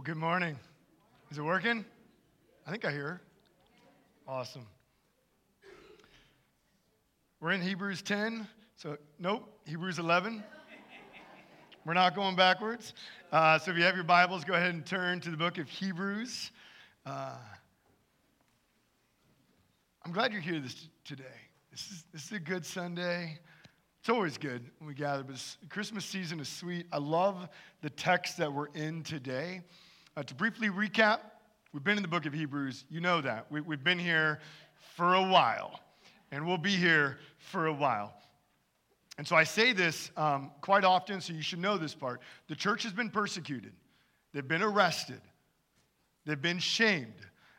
Well, good morning. Is it working? I think I hear her. Awesome. We're in Hebrews 10. So, nope, Hebrews 11. We're not going backwards. Uh, so, if you have your Bibles, go ahead and turn to the book of Hebrews. Uh, I'm glad you're here this, today. This is, this is a good Sunday. It's always good when we gather, but Christmas season is sweet. I love the text that we're in today. Uh, to briefly recap, we've been in the book of Hebrews. You know that. We, we've been here for a while, and we'll be here for a while. And so I say this um, quite often, so you should know this part. The church has been persecuted, they've been arrested, they've been shamed.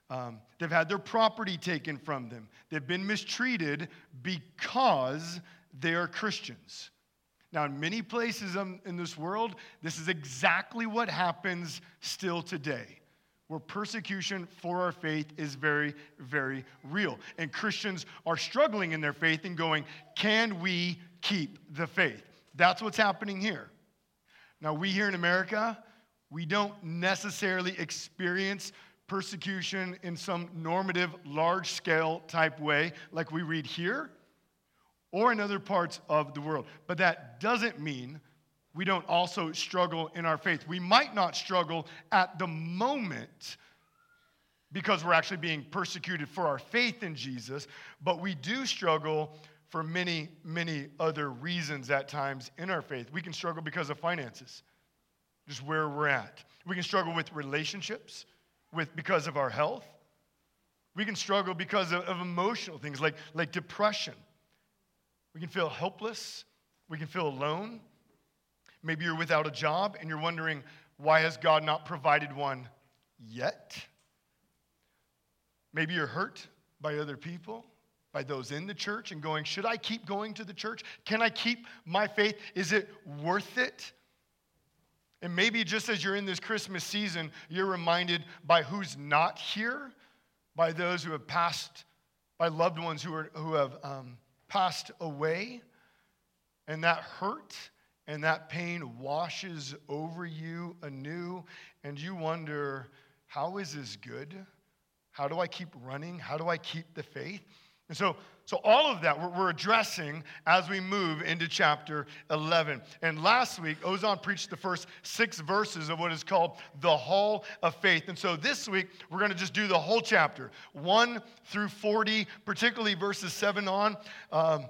Um, they've had their property taken from them. They've been mistreated because they are Christians. Now, in many places in this world, this is exactly what happens still today, where persecution for our faith is very, very real. And Christians are struggling in their faith and going, can we keep the faith? That's what's happening here. Now, we here in America, we don't necessarily experience persecution in some normative, large scale type way like we read here or in other parts of the world. But that doesn't mean we don't also struggle in our faith. We might not struggle at the moment because we're actually being persecuted for our faith in Jesus, but we do struggle for many, many other reasons at times in our faith. We can struggle because of finances, just where we're at. We can struggle with relationships, with because of our health. We can struggle because of, of emotional things like, like depression we can feel helpless. We can feel alone. Maybe you're without a job and you're wondering, why has God not provided one yet? Maybe you're hurt by other people, by those in the church, and going, should I keep going to the church? Can I keep my faith? Is it worth it? And maybe just as you're in this Christmas season, you're reminded by who's not here, by those who have passed, by loved ones who, are, who have um, passed away, and that hurt and that pain washes over you anew, and you wonder, how is this good? How do I keep running? How do I keep the faith? And so, so all of that we're, addressing as we move into chapter 11. And last week, Ozan preached the first six verses of what is called the Hall of Faith. And so this week, we're going to just do the whole chapter, 1 through 40, particularly verses 7 on. Um,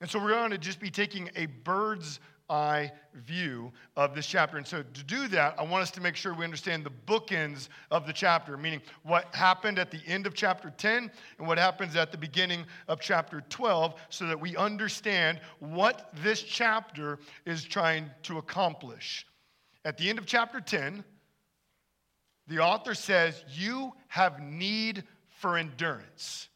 and so we're going to just be taking a bird's eye view of this chapter. And so, to do that, I want us to make sure we understand the bookends of the chapter, meaning what happened at the end of chapter 10 and what happens at the beginning of chapter 12, so that we understand what this chapter is trying to accomplish. At the end of chapter 10, the author says, You have need for endurance.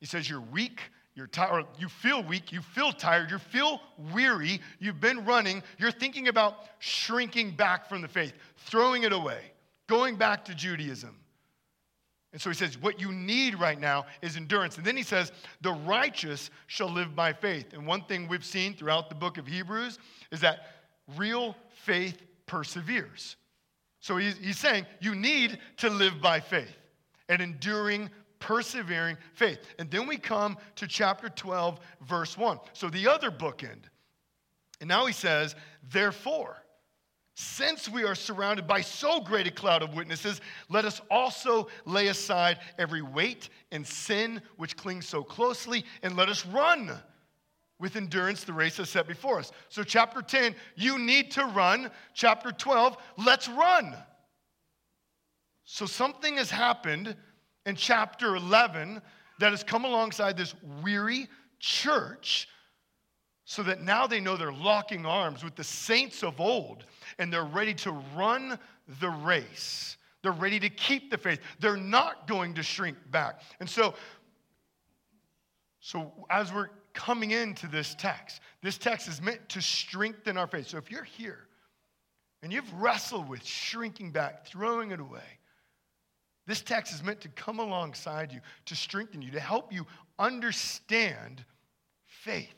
He says, You're weak, you're tired, you feel weak, you feel tired, you feel weary, you've been running, you're thinking about shrinking back from the faith, throwing it away, going back to Judaism. And so he says, What you need right now is endurance. And then he says, The righteous shall live by faith. And one thing we've seen throughout the book of Hebrews is that real faith perseveres. So he's, he's saying, You need to live by faith, an enduring persevering faith. And then we come to chapter 12, verse 1. So the other bookend. And now he says, Therefore, since we are surrounded by so great a cloud of witnesses, let us also lay aside every weight and sin which clings so closely, and let us run with endurance the race that's set before us. So, chapter 10, you need to run. Chapter 12, let's run. So, something has happened in chapter 11 that has come alongside this weary church so that now they know they're locking arms with the saints of old and they're ready to run the race. They're ready to keep the faith. They're not going to shrink back. And so, so as we're coming into this text, this text is meant to strengthen our faith. So if you're here and you've wrestled with shrinking back, throwing it away, this text is meant to come alongside you, to strengthen you, to help you understand faith.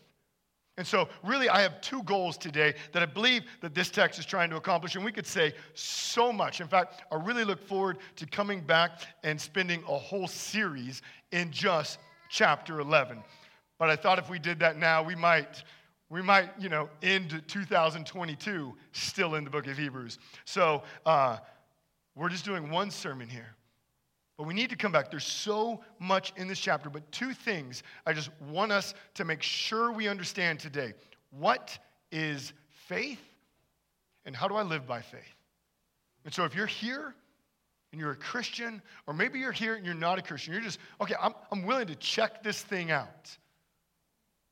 And so, really, I have two goals today that I believe that this text is trying to accomplish, and we could say so much. In fact, I really look forward to coming back and spending a whole series in just chapter 11. But I thought if we did that now, we might, we might, you know, end 2022 still in the book of Hebrews. So uh, we're just doing one sermon here. But we need to come back. There's so much in this chapter, but two things I just want us to make sure we understand today. What is faith? And how do I live by faith? And so if you're here and you're a Christian, or maybe you're here and you're not a Christian, you're just, okay, I'm, I'm willing to check this thing out.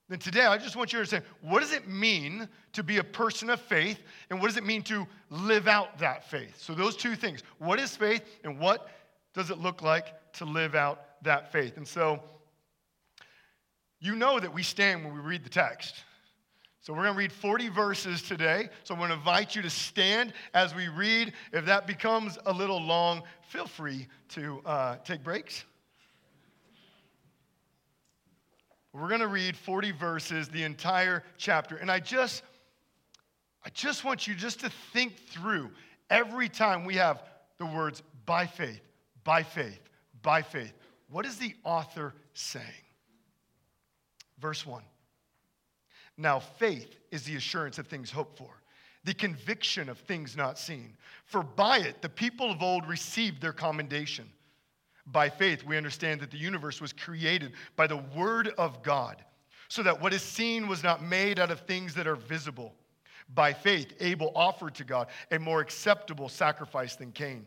Then today, I just want you to understand what does it mean to be a person of faith, and what does it mean to live out that faith? So, those two things what is faith, and what does it look like to live out that faith? And so, you know that we stand when we read the text. So, we're going to read 40 verses today. So, I'm going to invite you to stand as we read. If that becomes a little long, feel free to uh, take breaks. We're going to read 40 verses, the entire chapter. And I just, I just want you just to think through every time we have the words by faith, by faith, by faith. What is the author saying? Verse 1. Now, faith is the assurance of things hoped for, the conviction of things not seen. For by it, the people of old received their commendation. By faith, we understand that the universe was created by the Word of God, so that what is seen was not made out of things that are visible. By faith, Abel offered to God a more acceptable sacrifice than Cain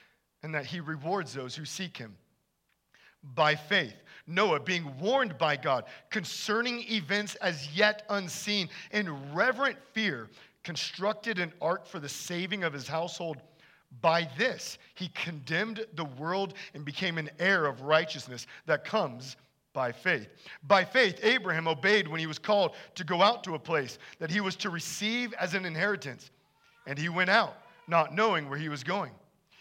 and that he rewards those who seek him. By faith, Noah, being warned by God concerning events as yet unseen, in reverent fear, constructed an ark for the saving of his household. By this, he condemned the world and became an heir of righteousness that comes by faith. By faith, Abraham obeyed when he was called to go out to a place that he was to receive as an inheritance. And he went out, not knowing where he was going.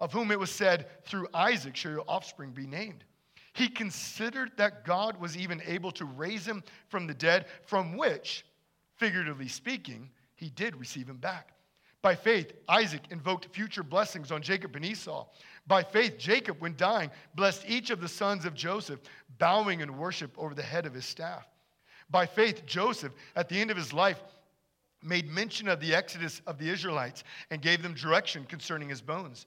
of whom it was said, Through Isaac shall your offspring be named. He considered that God was even able to raise him from the dead, from which, figuratively speaking, he did receive him back. By faith, Isaac invoked future blessings on Jacob and Esau. By faith, Jacob, when dying, blessed each of the sons of Joseph, bowing in worship over the head of his staff. By faith, Joseph, at the end of his life, made mention of the exodus of the Israelites and gave them direction concerning his bones.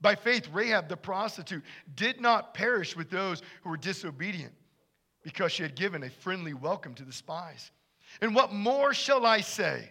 By faith, Rahab the prostitute did not perish with those who were disobedient because she had given a friendly welcome to the spies. And what more shall I say?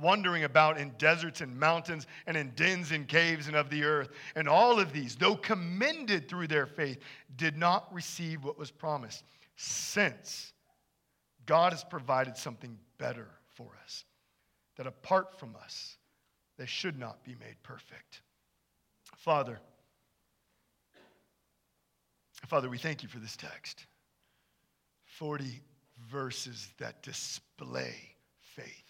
wandering about in deserts and mountains and in dens and caves and of the earth. And all of these, though commended through their faith, did not receive what was promised, since God has provided something better for us, that apart from us, they should not be made perfect. Father, Father, we thank you for this text. 40 verses that display faith.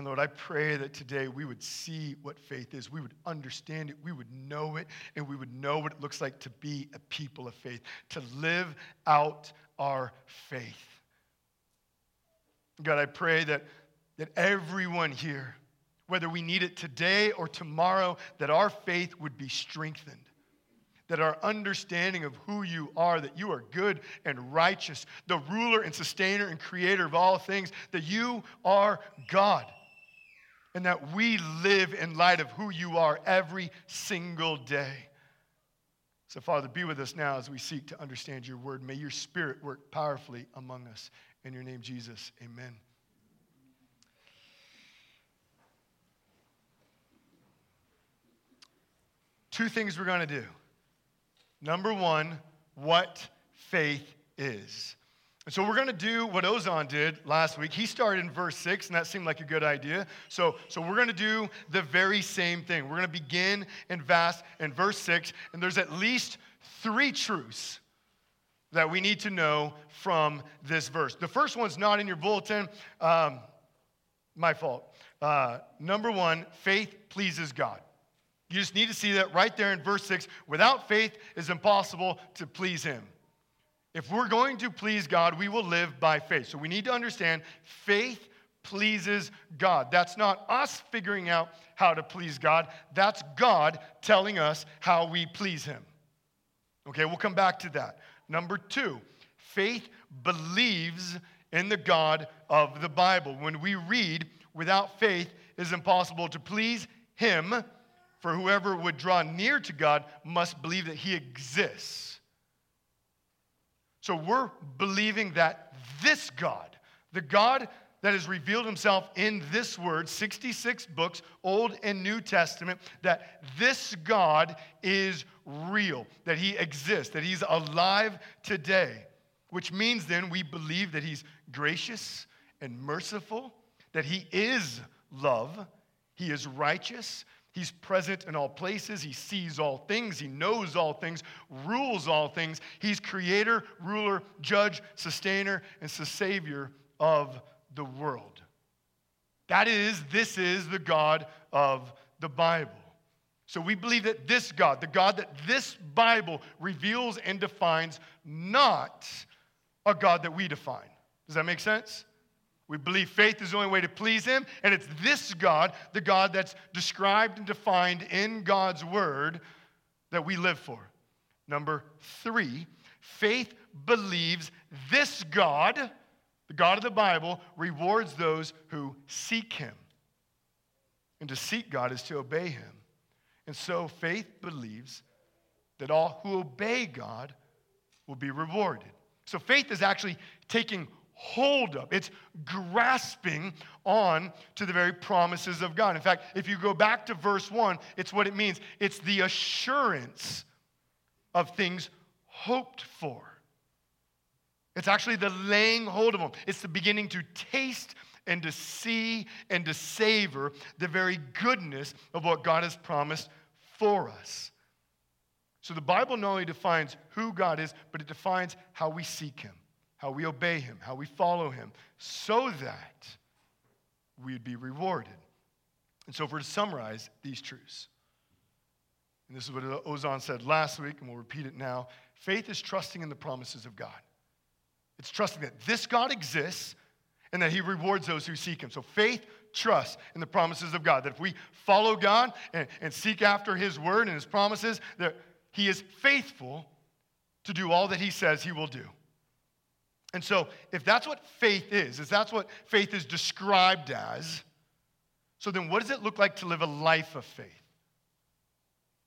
And Lord, I pray that today we would see what faith is. We would understand it. We would know it. And we would know what it looks like to be a people of faith, to live out our faith. God, I pray that, that everyone here, whether we need it today or tomorrow, that our faith would be strengthened. That our understanding of who you are, that you are good and righteous, the ruler and sustainer and creator of all things, that you are God and that we live in light of who you are every single day. So, Father, be with us now as we seek to understand your word. May your spirit work powerfully among us. In your name, Jesus, amen. Two things we're going to do. Number one, what faith is. And so we're going to do what Ozan did last week. He started in verse 6, and that seemed like a good idea. So, so we're going to do the very same thing. We're going to begin in vast in verse 6, and there's at least three truths that we need to know from this verse. The first one's not in your bulletin. Um, my fault. Uh, number one, faith pleases God. You just need to see that right there in verse 6. Without faith, it's impossible to please Him. If we're going to please God, we will live by faith. So we need to understand faith pleases God. That's not us figuring out how to please God, that's God telling us how we please Him. Okay, we'll come back to that. Number two, faith believes in the God of the Bible. When we read, without faith, it is impossible to please Him, for whoever would draw near to God must believe that He exists so we're believing that this God, the God that has revealed himself in this word, 66 books, Old and New Testament, that this God is real, that he exists, that he's alive today. Which means then we believe that he's gracious and merciful, that he is love, he is righteous, He's present in all places. He sees all things. He knows all things, rules all things. He's creator, ruler, judge, sustainer, and savior of the world. That is, this is the God of the Bible. So we believe that this God, the God that this Bible reveals and defines, not a God that we define. Does that make sense? We believe faith is the only way to please Him, and it's this God, the God that's described and defined in God's Word, that we live for. Number three, Faith believes this God, the God of the Bible, rewards those who seek him. And to seek God is to obey him. And so faith believes that all who obey God will be rewarded. So faith is actually taking hold of, it's grasping on to the very promises of God. In fact, if you go back to verse 1, it's what it means it's the assurance of things hoped for. It's actually the laying hold of them. It's the beginning to taste and to see and to savor the very goodness of what God has promised for us. So the Bible not only defines who God is, but it defines how we seek Him, how we obey Him, how we follow Him, so that we'd be rewarded. And so, if we're to summarize these truths, and this is what Ozan said last week, and we'll repeat it now faith is trusting in the promises of God. It's trusting that this God exists and that He rewards those who seek Him. So, faith trust in the promises of God. That if we follow God and, and seek after His word and His promises, that He is faithful to do all that He says He will do. And so, if that's what faith is, if that's what faith is described as, so then what does it look like to live a life of faith?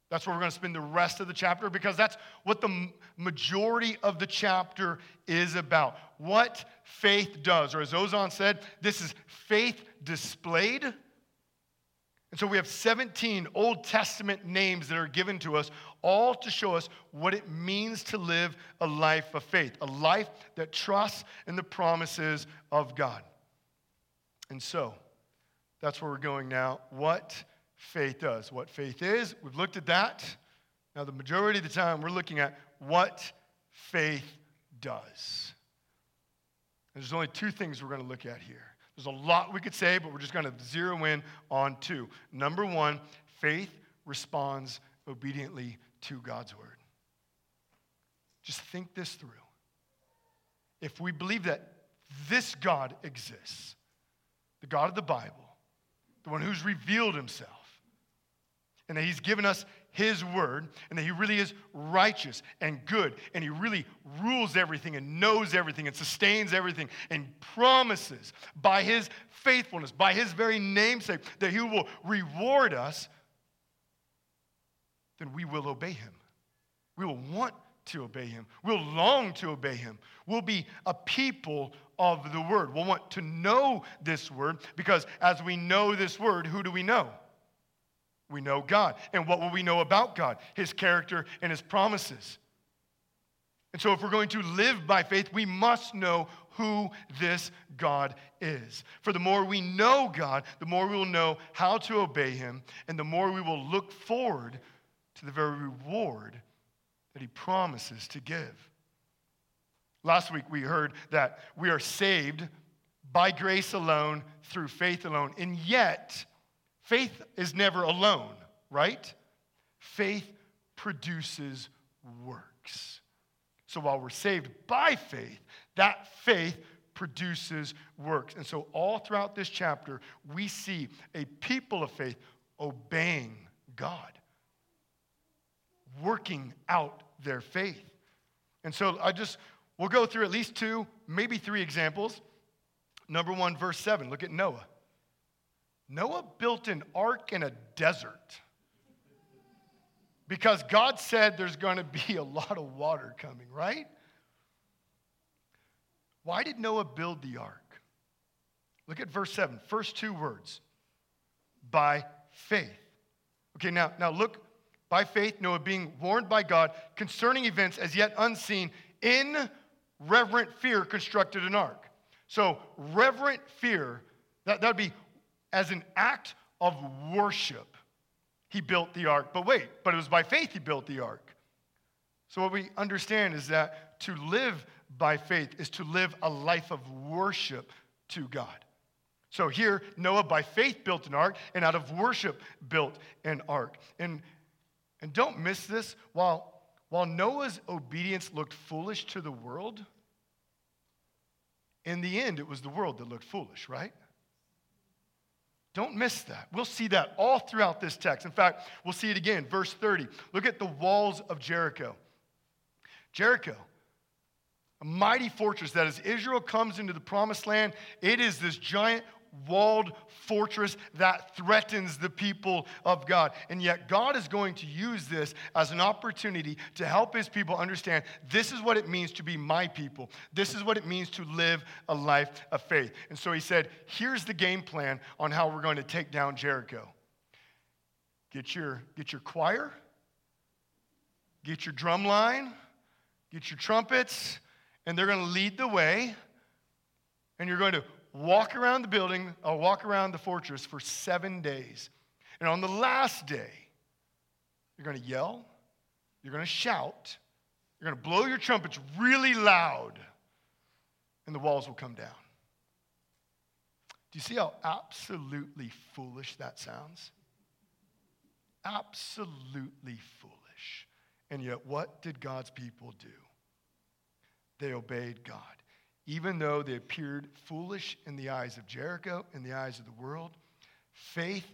That's where we're going to spend the rest of the chapter because that's what the majority of the chapter is about. What faith does, or as Ozan said, this is faith displayed. And so we have 17 Old Testament names that are given to us, all to show us what it means to live a life of faith, a life that trusts in the promises of God. And so that's where we're going now. What faith does. What faith is, we've looked at that. Now, the majority of the time, we're looking at what faith does. And there's only two things we're going to look at here. There's a lot we could say, but we're just going to zero in on two. Number one, faith responds obediently to God's word. Just think this through. If we believe that this God exists, the God of the Bible, the one who's revealed himself, and that He's given us His word, and that He really is righteous and good, and He really rules everything and knows everything and sustains everything and promises by His faithfulness, by His very namesake, that He will reward us, then we will obey Him. We will want to obey Him. We'll long to obey Him. We'll be a people of the word. We'll want to know this word because as we know this word, who do we know? we know God. And what will we know about God? His character and his promises. And so, if we're going to live by faith, we must know who this God is. For the more we know God, the more we will know how to obey him, and the more we will look forward to the very reward that he promises to give. Last week, we heard that we are saved by grace alone, through faith alone, and yet, Faith is never alone, right? Faith produces works. So while we're saved by faith, that faith produces works. And so all throughout this chapter, we see a people of faith obeying God, working out their faith. And so I just, we'll go through at least two, maybe three examples. Number one, verse seven, look at Noah. Noah built an ark in a desert because God said there's going to be a lot of water coming, right? Why did Noah build the ark? Look at verse 7, first two words by faith. Okay, now, now look, by faith, Noah being warned by God concerning events as yet unseen, in reverent fear constructed an ark. So, reverent fear, that would be as an act of worship, he built the ark. But wait, but it was by faith he built the ark. So, what we understand is that to live by faith is to live a life of worship to God. So, here, Noah by faith built an ark, and out of worship built an ark. And, and don't miss this while, while Noah's obedience looked foolish to the world, in the end, it was the world that looked foolish, right? Don't miss that. We'll see that all throughout this text. In fact, we'll see it again. Verse 30. Look at the walls of Jericho. Jericho, a mighty fortress that as Israel comes into the promised land, it is this giant walled fortress that threatens the people of God. And yet, God is going to use this as an opportunity to help his people understand this is what it means to be my people. This is what it means to live a life of faith. And so he said, Here's the game plan on how we're going to take down Jericho. Get your, get your choir, get your drum line, get your trumpets, and they're going to lead the way. And you're going to walk around the building, I'll walk around the fortress for seven days. And on the last day, you're going to yell, you're going to shout, you're going to blow your trumpets really loud, and the walls will come down. Do you see how absolutely foolish that sounds? Absolutely foolish. And yet, what did God's people do? They obeyed God even though they appeared foolish in the eyes of Jericho, in the eyes of the world, faith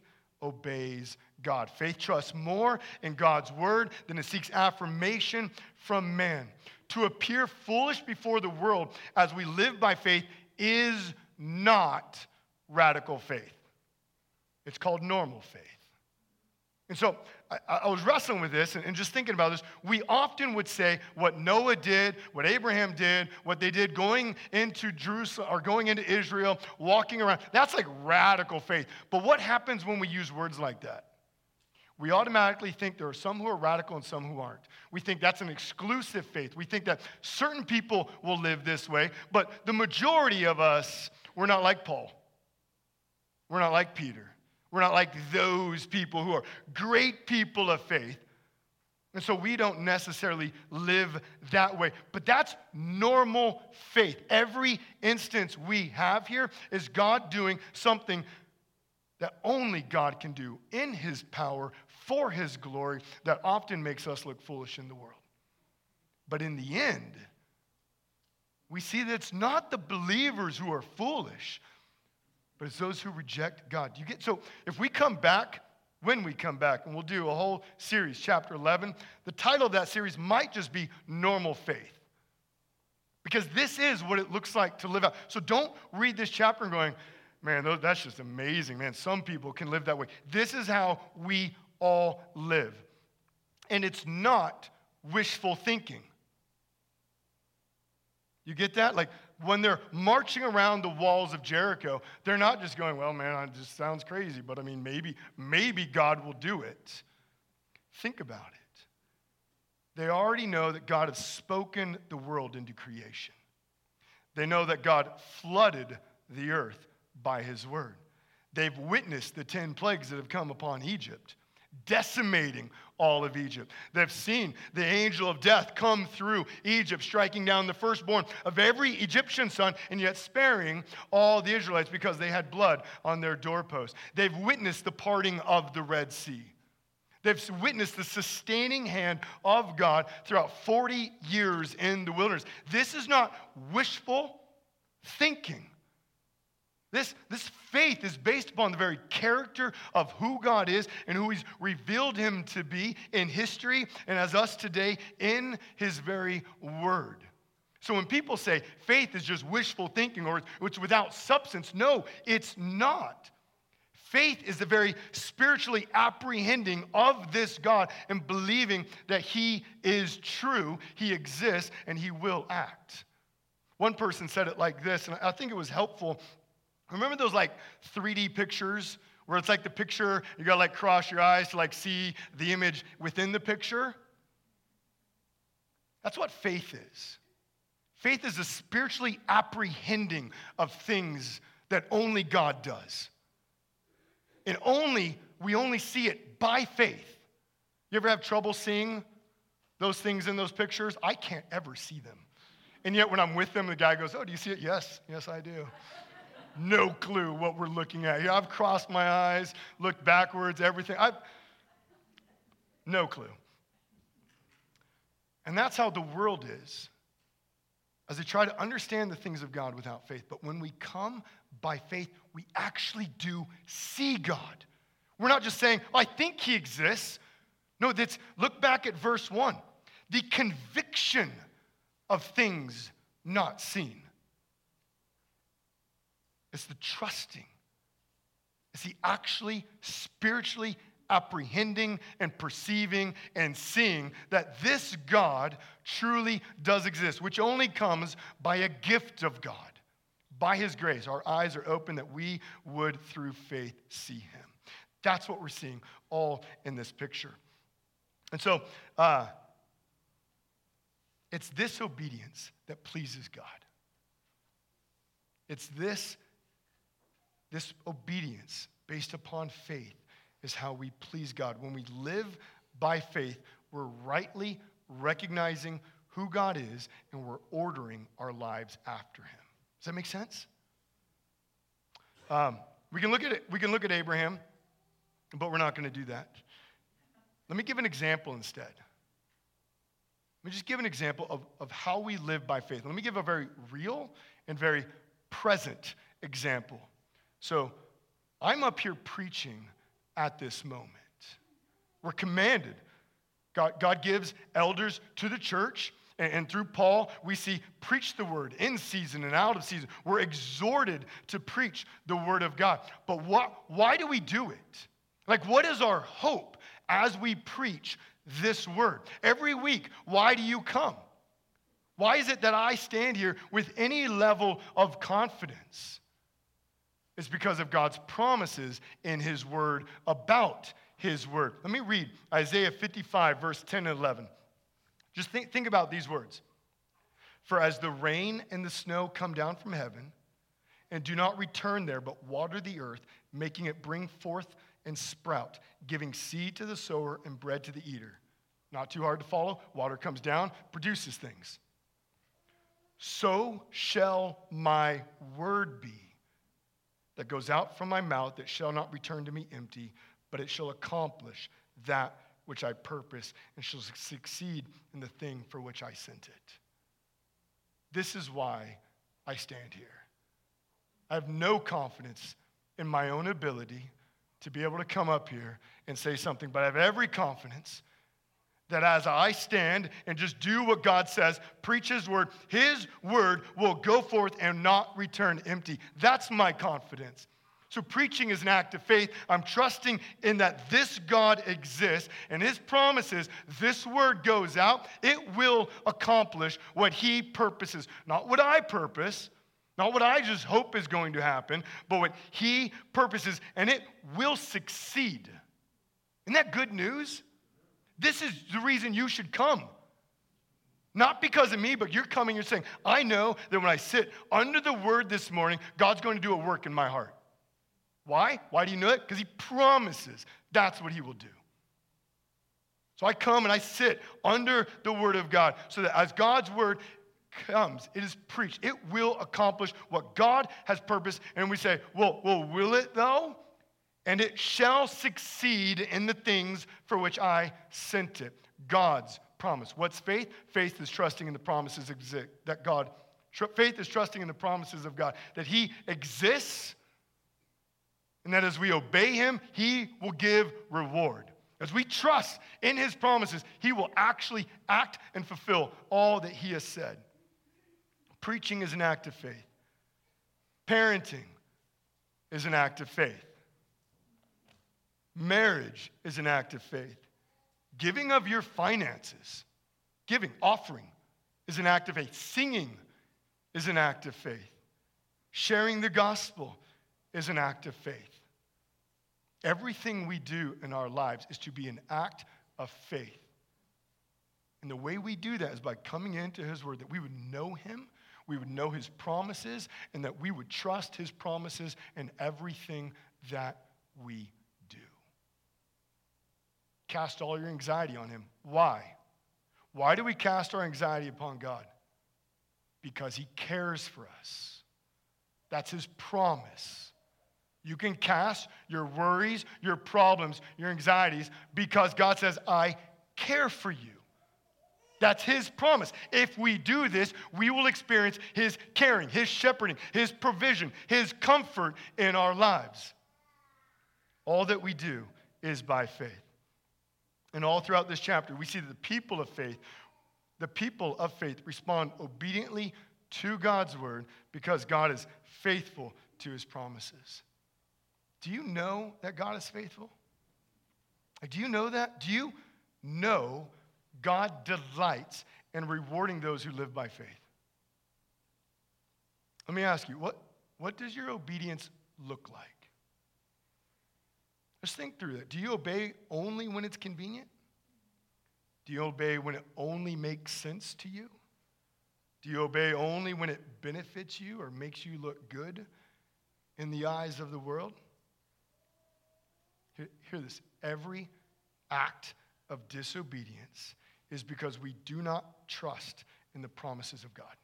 obeys God. Faith trusts more in God's word than it seeks affirmation from man. To appear foolish before the world as we live by faith is not radical faith. It's called normal faith. And so I, I, was wrestling with this and, and just thinking about this. We often would say what Noah did, what Abraham did, what they did going into Jerusalem or going into Israel, walking around. That's like radical faith. But what happens when we use words like that? We automatically think there are some who are radical and some who aren't. We think that's an exclusive faith. We think that certain people will live this way, but the majority of us, we're not like Paul. We're not like Peter. We're not like those people who are great people of faith. And so we don't necessarily live that way. But that's normal faith. Every instance we have here is God doing something that only God can do in his power for his glory that often makes us look foolish in the world. But in the end, we see that it's not the believers who are foolish, but it's those who reject God. You get so if we come back, when we come back, and we'll do a whole series, chapter 11, the title of that series might just be Normal Faith. Because this is what it looks like to live out. So don't read this chapter and going, man, that's just amazing, man. Some people can live that way. This is how we all live. And it's not wishful thinking. You get that? Like, when they're marching around the walls of Jericho, they're not just going, well, man, it just sounds crazy, but I mean, maybe, maybe God will do it. Think about it. They already know that God has spoken the world into creation. They know that God flooded the earth by his word. They've witnessed the 10 plagues that have come upon Egypt decimating all of Egypt. They've seen the angel of death come through Egypt, striking down the firstborn of every Egyptian son, and yet sparing all the Israelites because they had blood on their doorposts. They've witnessed the parting of the Red Sea. They've witnessed the sustaining hand of God throughout 40 years in the wilderness. This is not wishful thinking. This, this faith is based upon the very character of who God is and who He's revealed Him to be in history and as us today in His very word. So when people say faith is just wishful thinking or it's without substance, no, it's not. Faith is the very spiritually apprehending of this God and believing that He is true, He exists, and He will act. One person said it like this, and I think it was helpful Remember those like 3D pictures where it's like the picture, you gotta like cross your eyes to like see the image within the picture? That's what faith is. Faith is a spiritually apprehending of things that only God does. And only, we only see it by faith. You ever have trouble seeing those things in those pictures? I can't ever see them. And yet when I'm with them, the guy goes, Oh, do you see it? Yes, yes, I do no clue what we're looking at here. I've crossed my eyes, looked backwards, everything. I've no clue. And that's how the world is as they try to understand the things of God without faith. But when we come by faith, we actually do see God. We're not just saying, oh, I think he exists. No, that's look back at verse 1. The conviction of things not seen. It's the trusting. It's the actually spiritually apprehending and perceiving and seeing that this God truly does exist, which only comes by a gift of God, by His grace. Our eyes are open that we would, through faith, see Him. That's what we're seeing all in this picture. And so, uh, it's this obedience that pleases God. It's this, this obedience based upon faith is how we please God. When we live by faith, we're rightly recognizing who God is and we're ordering our lives after him. Does that make sense? Um, we, can look at it, we can look at Abraham, but we're not going to do that. Let me give an example instead. Let me just give an example of, of how we live by faith. Let me give a very real and very present example. So I'm up here preaching at this moment. We're commanded. God, God gives elders to the church, and, and through Paul, we see preach the word in season and out of season. We're exhorted to preach the word of God. But what, why do we do it? Like, what is our hope as we preach this word? Every week, why do you come? Why is it that I stand here with any level of confidence? It's because of God's promises in His Word about His Word. Let me read Isaiah 55, verse 10 and 11. Just think, think about these words. For as the rain and the snow come down from heaven, and do not return there, but water the earth, making it bring forth and sprout, giving seed to the sower and bread to the eater. Not too hard to follow. Water comes down, produces things. So shall my word be that goes out from my mouth, that shall not return to me empty, but it shall accomplish that which I purpose and shall succeed in the thing for which I sent it. This is why I stand here. I have no confidence in my own ability to be able to come up here and say something, but I have every confidence that as I stand and just do what God says, preach His word, His word will go forth and not return empty. That's my confidence. So, preaching is an act of faith. I'm trusting in that this God exists and His promises, this word goes out, it will accomplish what He purposes. Not what I purpose, not what I just hope is going to happen, but what He purposes, and it will succeed. Isn't that good news? This is the reason you should come. Not because of me, but you're coming, you're saying, I know that when I sit under the word this morning, God's going to do a work in my heart. Why? Why do you know it? Because he promises that's what he will do. So I come and I sit under the word of God so that as God's word comes, it is preached, it will accomplish what God has purposed. And we say, well, well will it though? And it shall succeed in the things for which I sent it. God's promise. What's faith? Faith is trusting in the promises that God, faith is trusting in the promises of God, that He exists, and that as we obey Him, He will give reward. As we trust in His promises, He will actually act and fulfill all that He has said. Preaching is an act of faith, parenting is an act of faith. Marriage is an act of faith. Giving of your finances, giving, offering, is an act of faith. Singing is an act of faith. Sharing the gospel is an act of faith. Everything we do in our lives is to be an act of faith. And the way we do that is by coming into His Word, that we would know Him, we would know His promises, and that we would trust His promises in everything that we Cast all your anxiety on him. Why? Why do we cast our anxiety upon God? Because he cares for us. That's his promise. You can cast your worries, your problems, your anxieties because God says, I care for you. That's his promise. If we do this, we will experience his caring, his shepherding, his provision, his comfort in our lives. All that we do is by faith. And all throughout this chapter, we see that the people of faith, the people of faith respond obediently to God's word because God is faithful to his promises. Do you know that God is faithful? Do you know that? Do you know God delights in rewarding those who live by faith? Let me ask you, what, what does your obedience look like? Just think through that. Do you obey only when it's convenient? Do you obey when it only makes sense to you? Do you obey only when it benefits you or makes you look good in the eyes of the world? Hear, hear this every act of disobedience is because we do not trust in the promises of God.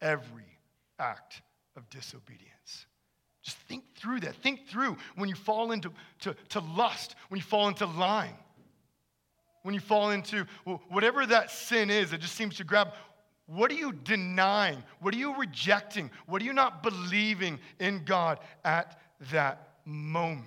Every act of disobedience. Just think through that. Think through when you fall into to, to lust, when you fall into lying, when you fall into whatever that sin is that just seems to grab. What are you denying? What are you rejecting? What are you not believing in God at that moment?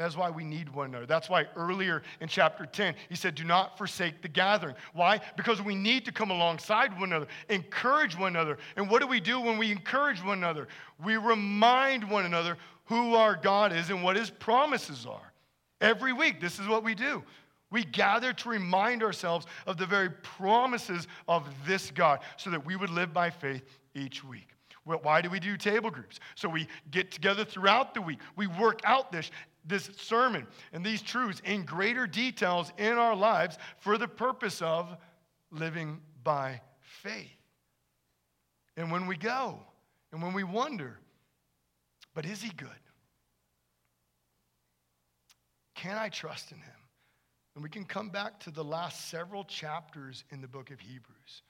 That's why we need one another. That's why earlier in chapter 10, he said, Do not forsake the gathering. Why? Because we need to come alongside one another, encourage one another. And what do we do when we encourage one another? We remind one another who our God is and what his promises are. Every week, this is what we do. We gather to remind ourselves of the very promises of this God so that we would live by faith each week. Why do we do table groups? So we get together throughout the week. We work out this this sermon and these truths in greater details in our lives for the purpose of living by faith. And when we go and when we wonder, but is he good? Can I trust in him? And we can come back to the last several chapters in the book of Hebrews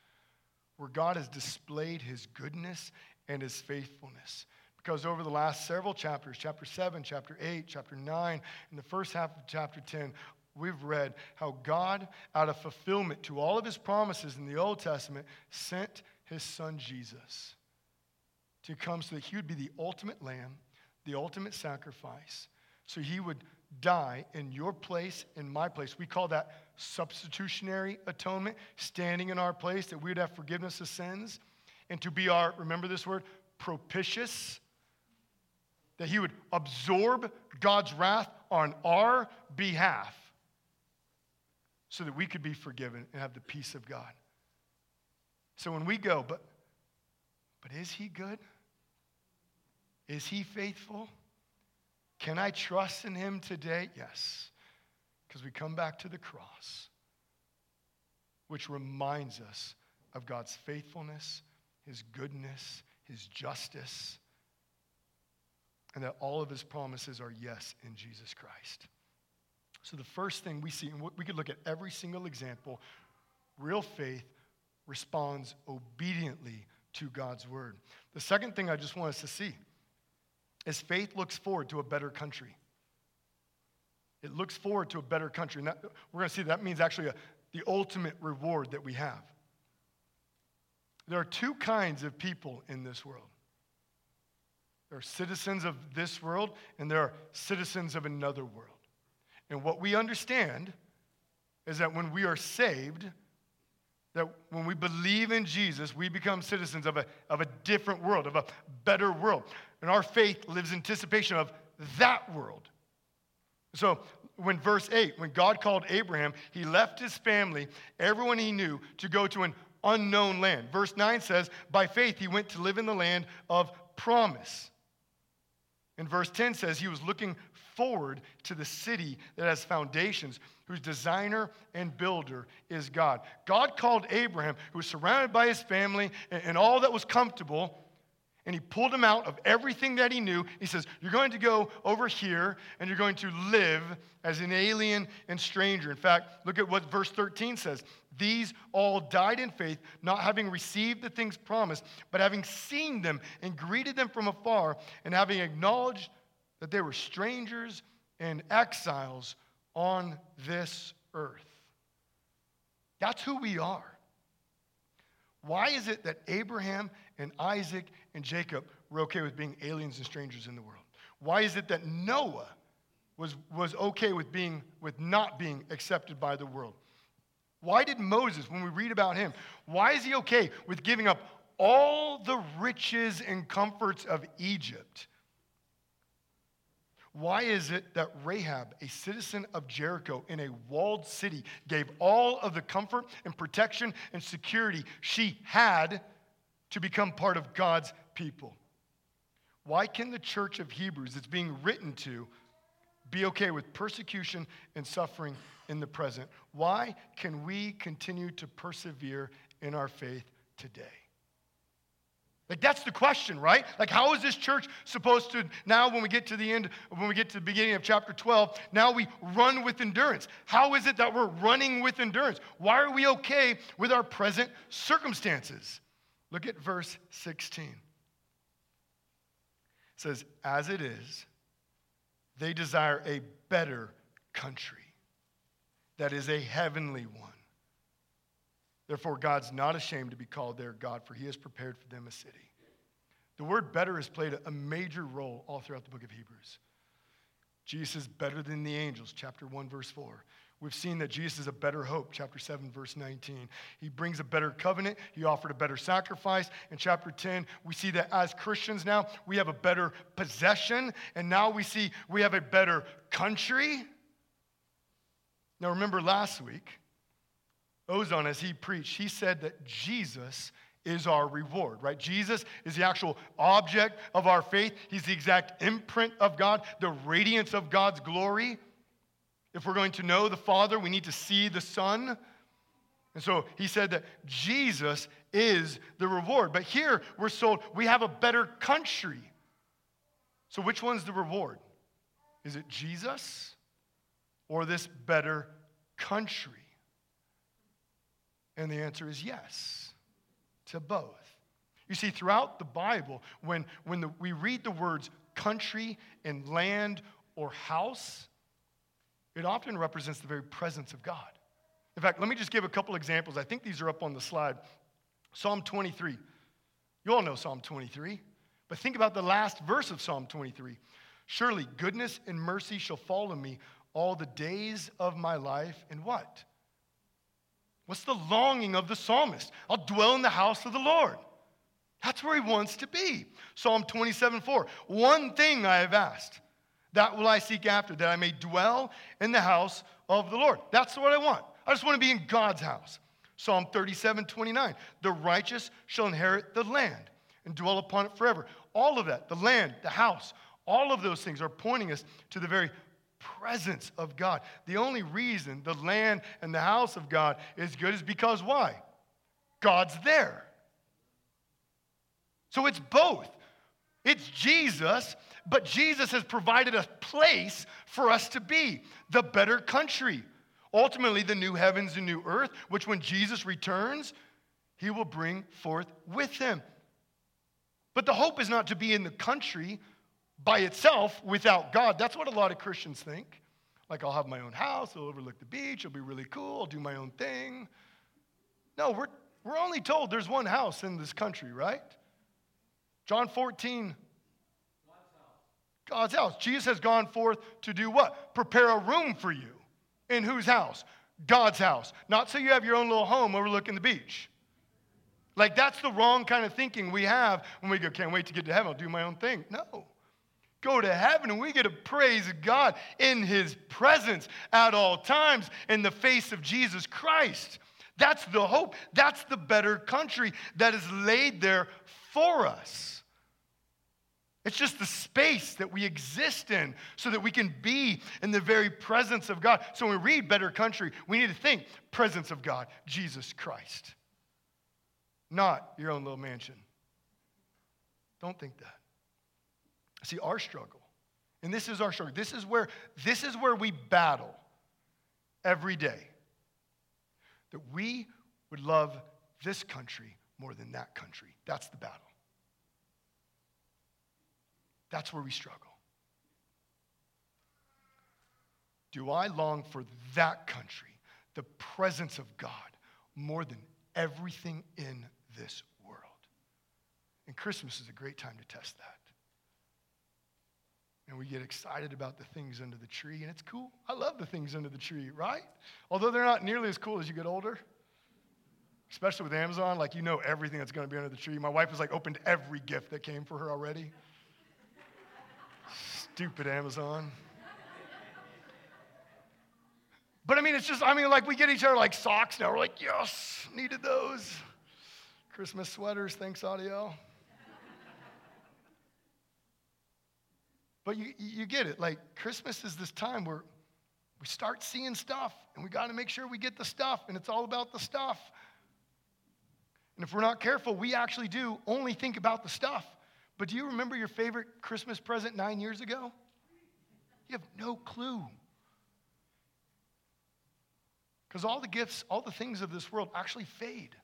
where God has displayed his goodness and his faithfulness. Because over the last several chapters, chapter 7, chapter 8, chapter 9, and the first half of chapter 10, we've read how God, out of fulfillment to all of his promises in the Old Testament, sent his son Jesus to come so that he would be the ultimate lamb, the ultimate sacrifice. So he would die in your place, in my place. We call that substitutionary atonement, standing in our place, that we would have forgiveness of sins. And to be our, remember this word, propitious, that he would absorb God's wrath on our behalf so that we could be forgiven and have the peace of God. So when we go, but but is he good? Is he faithful? Can I trust in him today? Yes. Because we come back to the cross, which reminds us of God's faithfulness, his goodness, his justice, and that all of his promises are yes in Jesus Christ. So, the first thing we see, and we could look at every single example, real faith responds obediently to God's word. The second thing I just want us to see is faith looks forward to a better country. It looks forward to a better country. And that, we're going to see that means actually a, the ultimate reward that we have. There are two kinds of people in this world there are citizens of this world, and there are citizens of another world. And what we understand is that when we are saved, that when we believe in Jesus, we become citizens of a, of a different world, of a better world. And our faith lives in anticipation of that world. So, when verse 8, when God called Abraham, he left his family, everyone he knew, to go to an unknown land. Verse 9 says, By faith he went to live in the land of promise. And verse 10 says he was looking forward to the city that has foundations, whose designer and builder is God. God called Abraham, who was surrounded by his family and, all that was comfortable, and he pulled him out of everything that he knew. He says, You're going to go over here and you're going to live as an alien and stranger. In fact, look at what verse 13 says. These all died in faith, not having received the things promised, but having seen them and greeted them from afar, and having acknowledged that they were strangers and exiles on this earth. That's who we are. Why is it that Abraham and Isaac and Jacob were okay with being aliens and strangers in the world? Why is it that Noah was, was okay with, being, with not being accepted by the world? Why did Moses, when we read about him, why is he okay with giving up all the riches and comforts of Egypt? Why is it that Rahab, a citizen of Jericho in a walled city, gave all of the comfort and protection and security she had to become part of God's people? Why can the church of Hebrews that's being written to be okay with persecution and suffering in the present? Why can we continue to persevere in our faith today? Like, that's the question, right? Like, how is this church supposed to, now when we get to the end, when we get to the beginning of chapter 12, now we run with endurance? How is it that we're running with endurance? Why are we okay with our present circumstances? Look at verse 16. Says, As it is, they desire a better country that is a heavenly one. Therefore, God's not ashamed to be called their God, for he has prepared for them a city. The word better has played a major role all throughout the book of Hebrews. Jesus is better than the angels, chapter 1, verse 4. We've seen that Jesus is a better hope, chapter 7, verse 19. He brings a better covenant. He offered a better sacrifice. In chapter 10, we see that as Christians now, we have a better possession. And now we see we have a better country. Now, remember last week, Ozone, as he preached, he said that Jesus is our reward, right? Jesus is the actual object of our faith. He's the exact imprint of God, the radiance of God's glory. If we're going to know the Father, we need to see the Son. And so he said that Jesus is the reward. But here we're sold, we have a better country. So which one's the reward? Is it Jesus or this better country? And the answer is yes to both. You see, throughout the Bible, when, when the, we read the words country and land or house, it often represents the very presence of God. In fact, let me just give a couple examples. I think these are up on the slide. Psalm 23. You all know Psalm 23, but think about the last verse of Psalm 23. Surely goodness and mercy shall follow me all the days of my life, and what? What's the longing of the psalmist? I'll dwell in the house of the Lord. That's where he wants to be. Psalm 27 4. One thing I have asked, that will I seek after, that I may dwell in the house of the Lord. That's what I want. I just want to be in God's house. Psalm 37 29. The righteous shall inherit the land and dwell upon it forever. All of that, the land, the house, all of those things are pointing us to the very presence of God. The only reason the land and the house of God is good is because why? God's there. So it's both. It's Jesus, but Jesus has provided a place for us to be the better country. Ultimately, the new heavens and new earth, which when Jesus returns, he will bring forth with him. But the hope is not to be in the country, by itself without God. That's what a lot of Christians think. Like, I'll have my own house, I'll overlook the beach, it'll be really cool, I'll do my own thing. No, we're, we're only told there's one house in this country, right? John 14. God's house. Jesus has gone forth to do what? Prepare a room for you. In whose house? God's house. Not so you have your own little home overlooking the beach. Like, that's the wrong kind of thinking we have when we go, can't wait to get to heaven, I'll do my own thing. No go to heaven and we get to praise God in his presence at all times in the face of Jesus Christ. That's the hope. That's the better country that is laid there for us. It's just the space that we exist in so that we can be in the very presence of God. So when we read better country, we need to think presence of God, Jesus Christ, not your own little mansion. Don't think that. See, our struggle, and this is our struggle, this is where, this is where we battle every day. That we would love this country more than that country. That's the battle. That's where we struggle. Do I long for that country, the presence of God, more than everything in this world? And Christmas is a great time to test that. and we get excited about the things under the tree, and it's cool. I love the things under the tree, right? Although they're not nearly as cool as you get older, especially with Amazon. Like, you know everything that's going to be under the tree. My wife has like opened every gift that came for her already. Stupid Amazon. But I mean, it's just, I mean, like we get each other like socks now. We're like, yes, needed those. Christmas sweaters, thanks, Audio. But you, you get it. Like, Christmas is this time where we start seeing stuff, and we got to make sure we get the stuff, and it's all about the stuff. And if we're not careful, we actually do only think about the stuff. But do you remember your favorite Christmas present nine years ago? You have no clue. Because all the gifts, all the things of this world actually fade.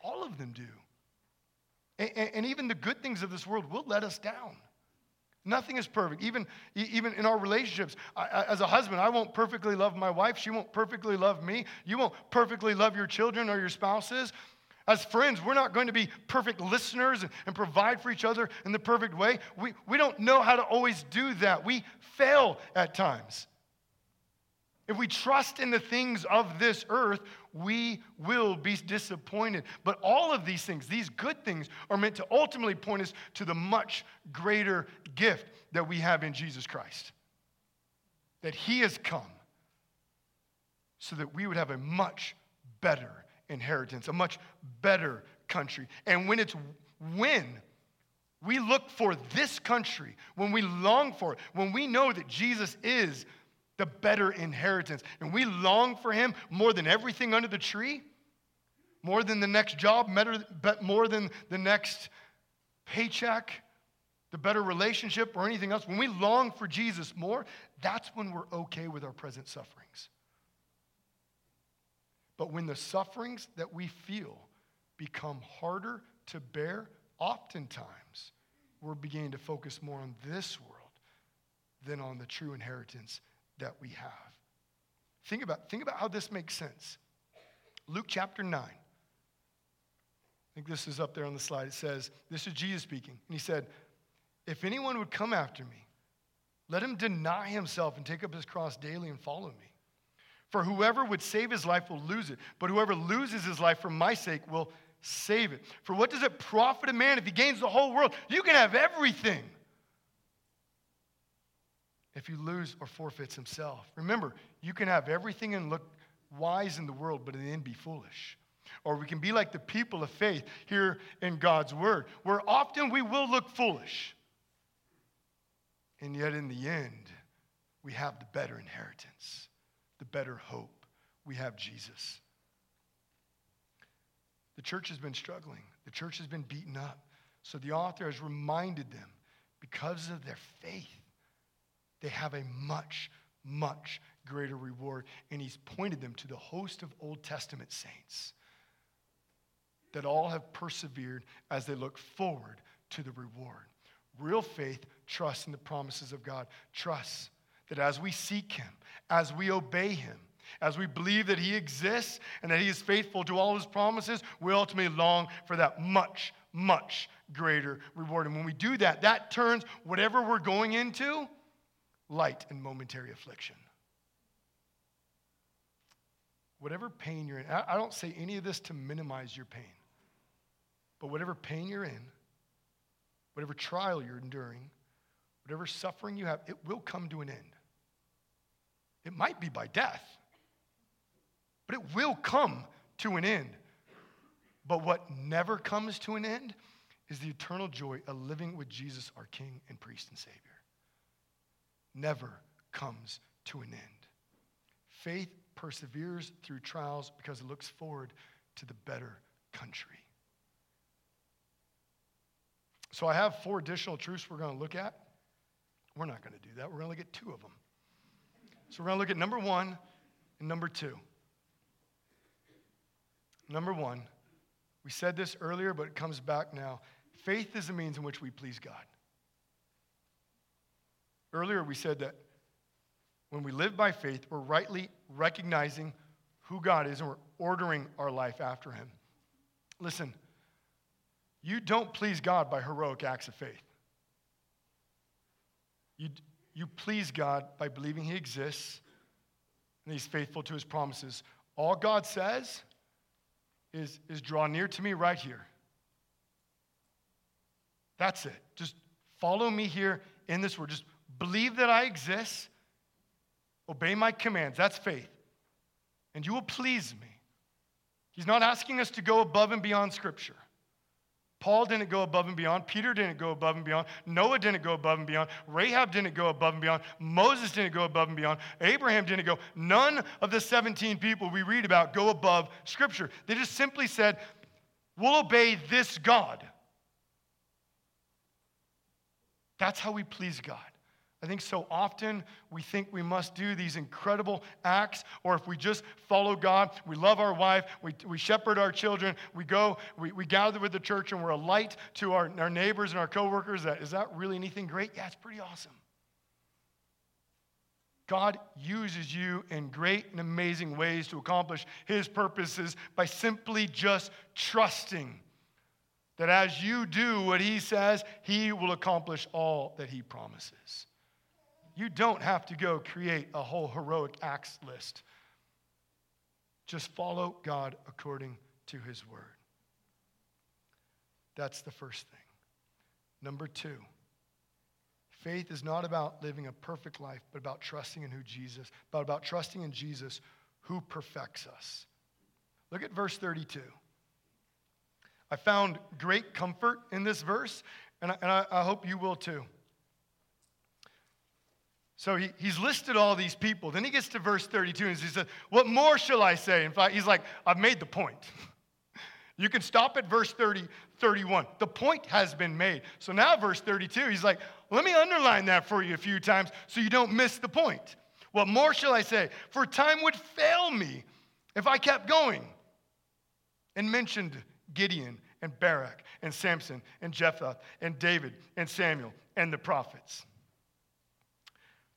All of them do. And, and, even the good things of this world will let us down. Nothing is perfect. Even, even in our relationships, I, as a husband, I won't perfectly love my wife. She won't perfectly love me. You won't perfectly love your children or your spouses. As friends, we're not going to be perfect listeners and, provide for each other in the perfect way. We, we don't know how to always do that. We fail at times. If we trust in the things of this earth, we will be disappointed. But all of these things, these good things, are meant to ultimately point us to the much greater gift that we have in Jesus Christ. That He has come so that we would have a much better inheritance, a much better country. And when it's when we look for this country, when we long for it, when we know that Jesus is the better inheritance. And we long for him more than everything under the tree, more than the next job, more than the next paycheck, the better relationship, or anything else. When we long for Jesus more, that's when we're okay with our present sufferings. But when the sufferings that we feel become harder to bear, oftentimes we're beginning to focus more on this world than on the true inheritance that we have. Think about, think about how this makes sense. Luke chapter 9. I think this is up there on the slide. It says, This is Jesus speaking. And he said, If anyone would come after me, let him deny himself and take up his cross daily and follow me. For whoever would save his life will lose it, but whoever loses his life for my sake will save it. For what does it profit a man if he gains the whole world? You can have everything if he lose or forfeits himself. Remember, you can have everything and look wise in the world, but in the end be foolish. Or we can be like the people of faith here in God's word, where often we will look foolish. And yet, in the end, we have the better inheritance, the better hope. We have Jesus. The church has been struggling, the church has been beaten up. So the author has reminded them because of their faith they have a much, much greater reward. And he's pointed them to the host of Old Testament saints that all have persevered as they look forward to the reward. Real faith trusts in the promises of God, trusts that as we seek him, as we obey him, as we believe that he exists and that he is faithful to all his promises, we ultimately long for that much, much greater reward. And when we do that, that turns whatever we're going into light and momentary affliction. Whatever pain you're in, I don't say any of this to minimize your pain, but whatever pain you're in, whatever trial you're enduring, whatever suffering you have, it will come to an end. It might be by death, but it will come to an end. But what never comes to an end is the eternal joy of living with Jesus, our King and priest and Savior never comes to an end. Faith perseveres through trials because it looks forward to the better country. So I have four additional truths we're going to look at. We're not going to do that. We're going to look at two of them. So we're going to look at number one and number two. Number one, we said this earlier, but it comes back now. Faith is a means in which we please God. Earlier, we said that when we live by faith, we're rightly recognizing who God is and we're ordering our life after Him. Listen, you don't please God by heroic acts of faith. You, you please God by believing He exists and He's faithful to His promises. All God says is, is draw near to me right here. That's it. Just follow me here in this word. Just believe that I exist, obey my commands. That's faith. And you will please me. He's not asking us to go above and beyond Scripture. Paul didn't go above and beyond. Peter didn't go above and beyond. Noah didn't go above and beyond. Rahab didn't go above and beyond. Moses didn't go above and beyond. Abraham didn't go. None of the 17 people we read about go above Scripture. They just simply said, We'll obey this God. That's how we please God. I think so often we think we must do these incredible acts, or if we just follow God, we love our wife, we, we shepherd our children, we go, we, we gather with the church, and we're a light to our, our neighbors and our coworkers. That, is that really anything great? Yeah, it's pretty awesome. God uses you in great and amazing ways to accomplish his purposes by simply just trusting that as you do what he says, he will accomplish all that he promises. You don't have to go create a whole heroic acts list. Just follow God according to his word. That's the first thing. Number two, faith is not about living a perfect life, but about trusting in who Jesus, but about trusting in Jesus who perfects us. Look at verse 32. I found great comfort in this verse, and I, and I, I hope you will too. So he, he's listed all these people. Then he gets to verse 32 and he says, What more shall I say? In fact, he's like, I've made the point. you can stop at verse 30, 31. The point has been made. So now, verse 32, he's like, Let me underline that for you a few times so you don't miss the point. What more shall I say? For time would fail me if I kept going. And mentioned Gideon and Barak and Samson and Jephthah and David and Samuel and the prophets.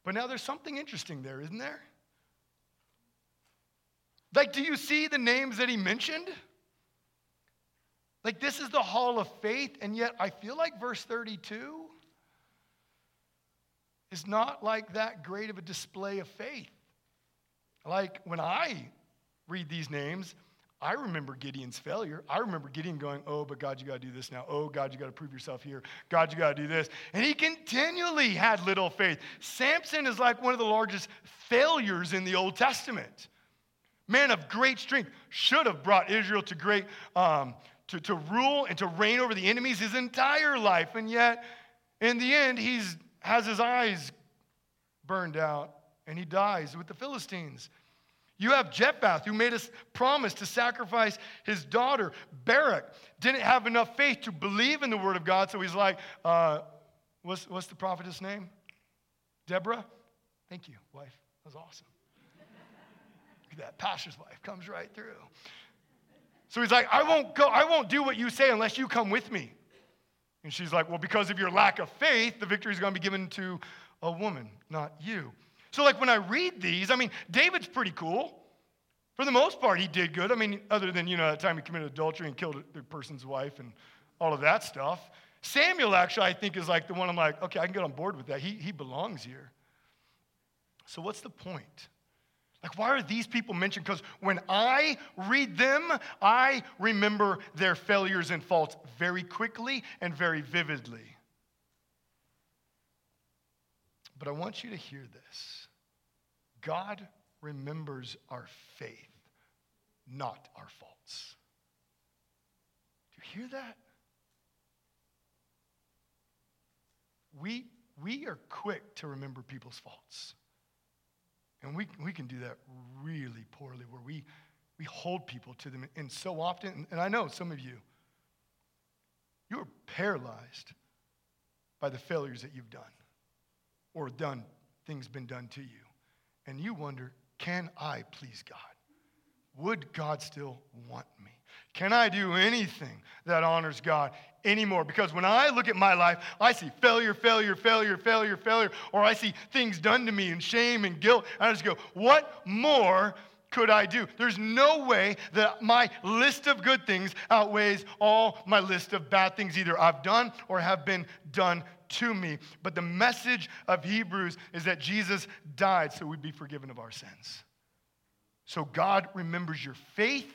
But now there's something interesting there, isn't there? Like, do you see the names that he mentioned? Like, this is the hall of faith, and yet I feel like verse 32 is not like that great of a display of faith. Like, when I read these names, I remember Gideon's failure. I remember Gideon going, Oh, but God, you got to do this now. Oh, God, you got to prove yourself here. God, you got to do this. And he continually had little faith. Samson is like one of the largest failures in the Old Testament. Man of great strength, should have brought Israel to great, um, to, to rule and to reign over the enemies his entire life. And yet, in the end, he has his eyes burned out and he dies with the Philistines. You have Jephthah, who made a promise to sacrifice his daughter. Barak didn't have enough faith to believe in the word of God, so he's like, uh, what's, what's the prophetess name? Deborah? Thank you, wife. That was awesome. Look at that. Pastor's wife comes right through. So he's like, I won't go, I won't do what you say unless you come with me. And she's like, Well, because of your lack of faith, the victory is going to be given to a woman, not you. So, like, when I read these, I mean, David's pretty cool. For the most part, he did good. I mean, other than, you know, that time he committed adultery and killed the person's wife and all of that stuff. Samuel, actually, I think, is like the one I'm like, okay, I can get on board with that. He, he belongs here. So, what's the point? Like, why are these people mentioned? Because when I read them, I remember their failures and faults very quickly and very vividly. But I want you to hear this. God remembers our faith, not our faults. Do you hear that? We, we are quick to remember people's faults. And we, we can do that really poorly, where we, we hold people to them. And so often, and I know some of you, you're paralyzed by the failures that you've done or done, things been done to you and you wonder, can I please God? Would God still want me? Can I do anything that honors God anymore? Because when I look at my life, I see failure, failure, failure, failure, failure, or I see things done to me and shame and guilt. I just go, what more could I do? There's no way that my list of good things outweighs all my list of bad things either I've done or have been done to me. But the message of Hebrews is that Jesus died so we'd be forgiven of our sins. So God remembers your faith,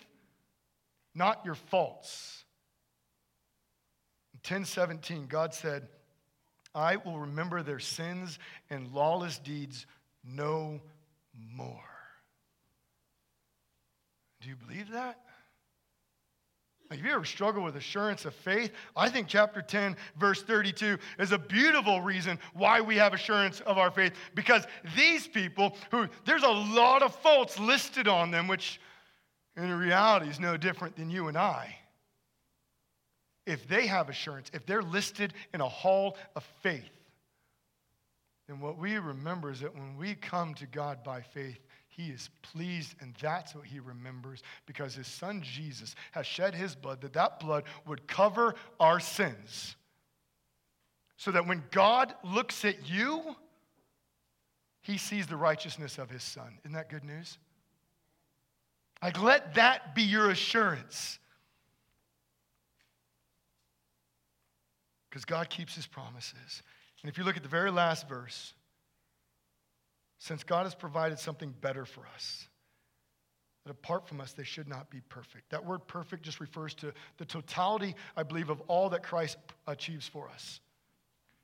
not your faults. In 1017, God said, I will remember their sins and lawless deeds no more. Do you believe that? If you ever struggle with assurance of faith, I think chapter 10, verse 32 is a beautiful reason why we have assurance of our faith. Because these people, who there's a lot of faults listed on them, which in reality is no different than you and I. If they have assurance, if they're listed in a hall of faith, then what we remember is that when we come to God by faith, he is pleased, and that's what he remembers because his son Jesus has shed his blood, that that blood would cover our sins. So that when God looks at you, he sees the righteousness of his son. Isn't that good news? Like, let that be your assurance. Because God keeps his promises. And if you look at the very last verse, since God has provided something better for us, that apart from us, they should not be perfect. That word perfect just refers to the totality, I believe, of all that Christ achieves for us.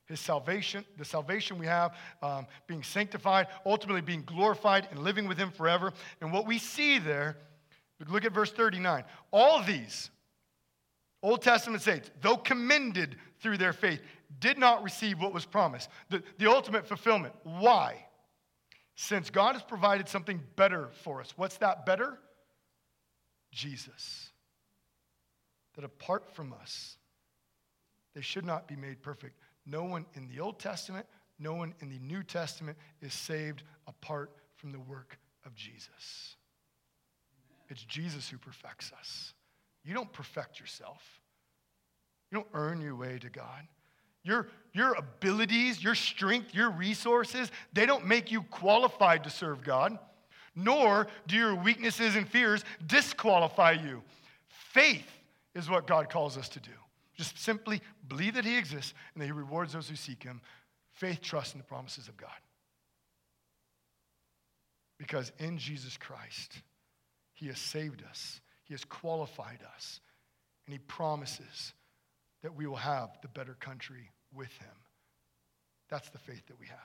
His salvation, the salvation we have, um, being sanctified, ultimately being glorified and living with Him forever. And what we see there, look at verse 39. All these, Old Testament saints, though commended through their faith, did not receive what was promised, the, the ultimate fulfillment. Why? Since God has provided something better for us. What's that better? Jesus. That apart from us, they should not be made perfect. No one in the Old Testament, no one in the New Testament is saved apart from the work of Jesus. It's Jesus who perfects us. You don't perfect yourself, you don't earn your way to God. Your, your abilities, your strength, your resources, they don't make you qualified to serve God, nor do your weaknesses and fears disqualify you. Faith is what God calls us to do. Just simply believe that He exists and that He rewards those who seek Him. Faith, trust in the promises of God. Because in Jesus Christ, He has saved us, He has qualified us, and He promises that we will have the better country with him. That's the faith that we have.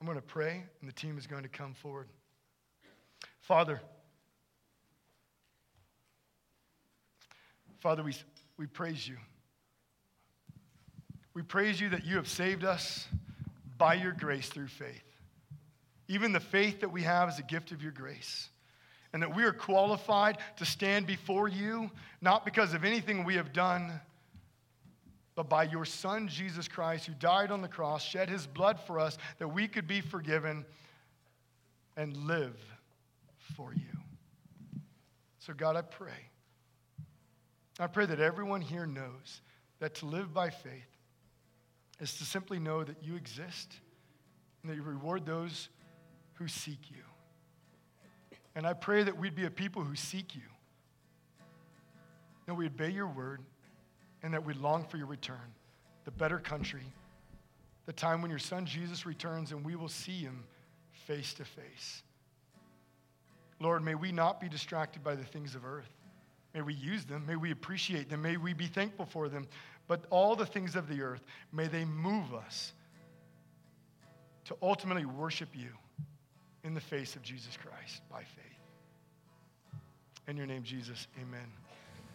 I'm going to pray, and the team is going to come forward. Father, Father, we, we praise you. We praise you that you have saved us by your grace through faith. Even the faith that we have is a gift of your grace. And that we are qualified to stand before you, not because of anything we have done, but by your Son, Jesus Christ, who died on the cross, shed his blood for us, that we could be forgiven and live for you. So, God, I pray. I pray that everyone here knows that to live by faith is to simply know that you exist and that you reward those who seek you. And I pray that we'd be a people who seek you, that we obey your word, and that we long for your return, the better country, the time when your son Jesus returns and we will see him face to face. Lord, may we not be distracted by the things of earth. May we use them. May we appreciate them. May we be thankful for them. But all the things of the earth, may they move us to ultimately worship you in the face of Jesus Christ by faith. In your name, Jesus, amen.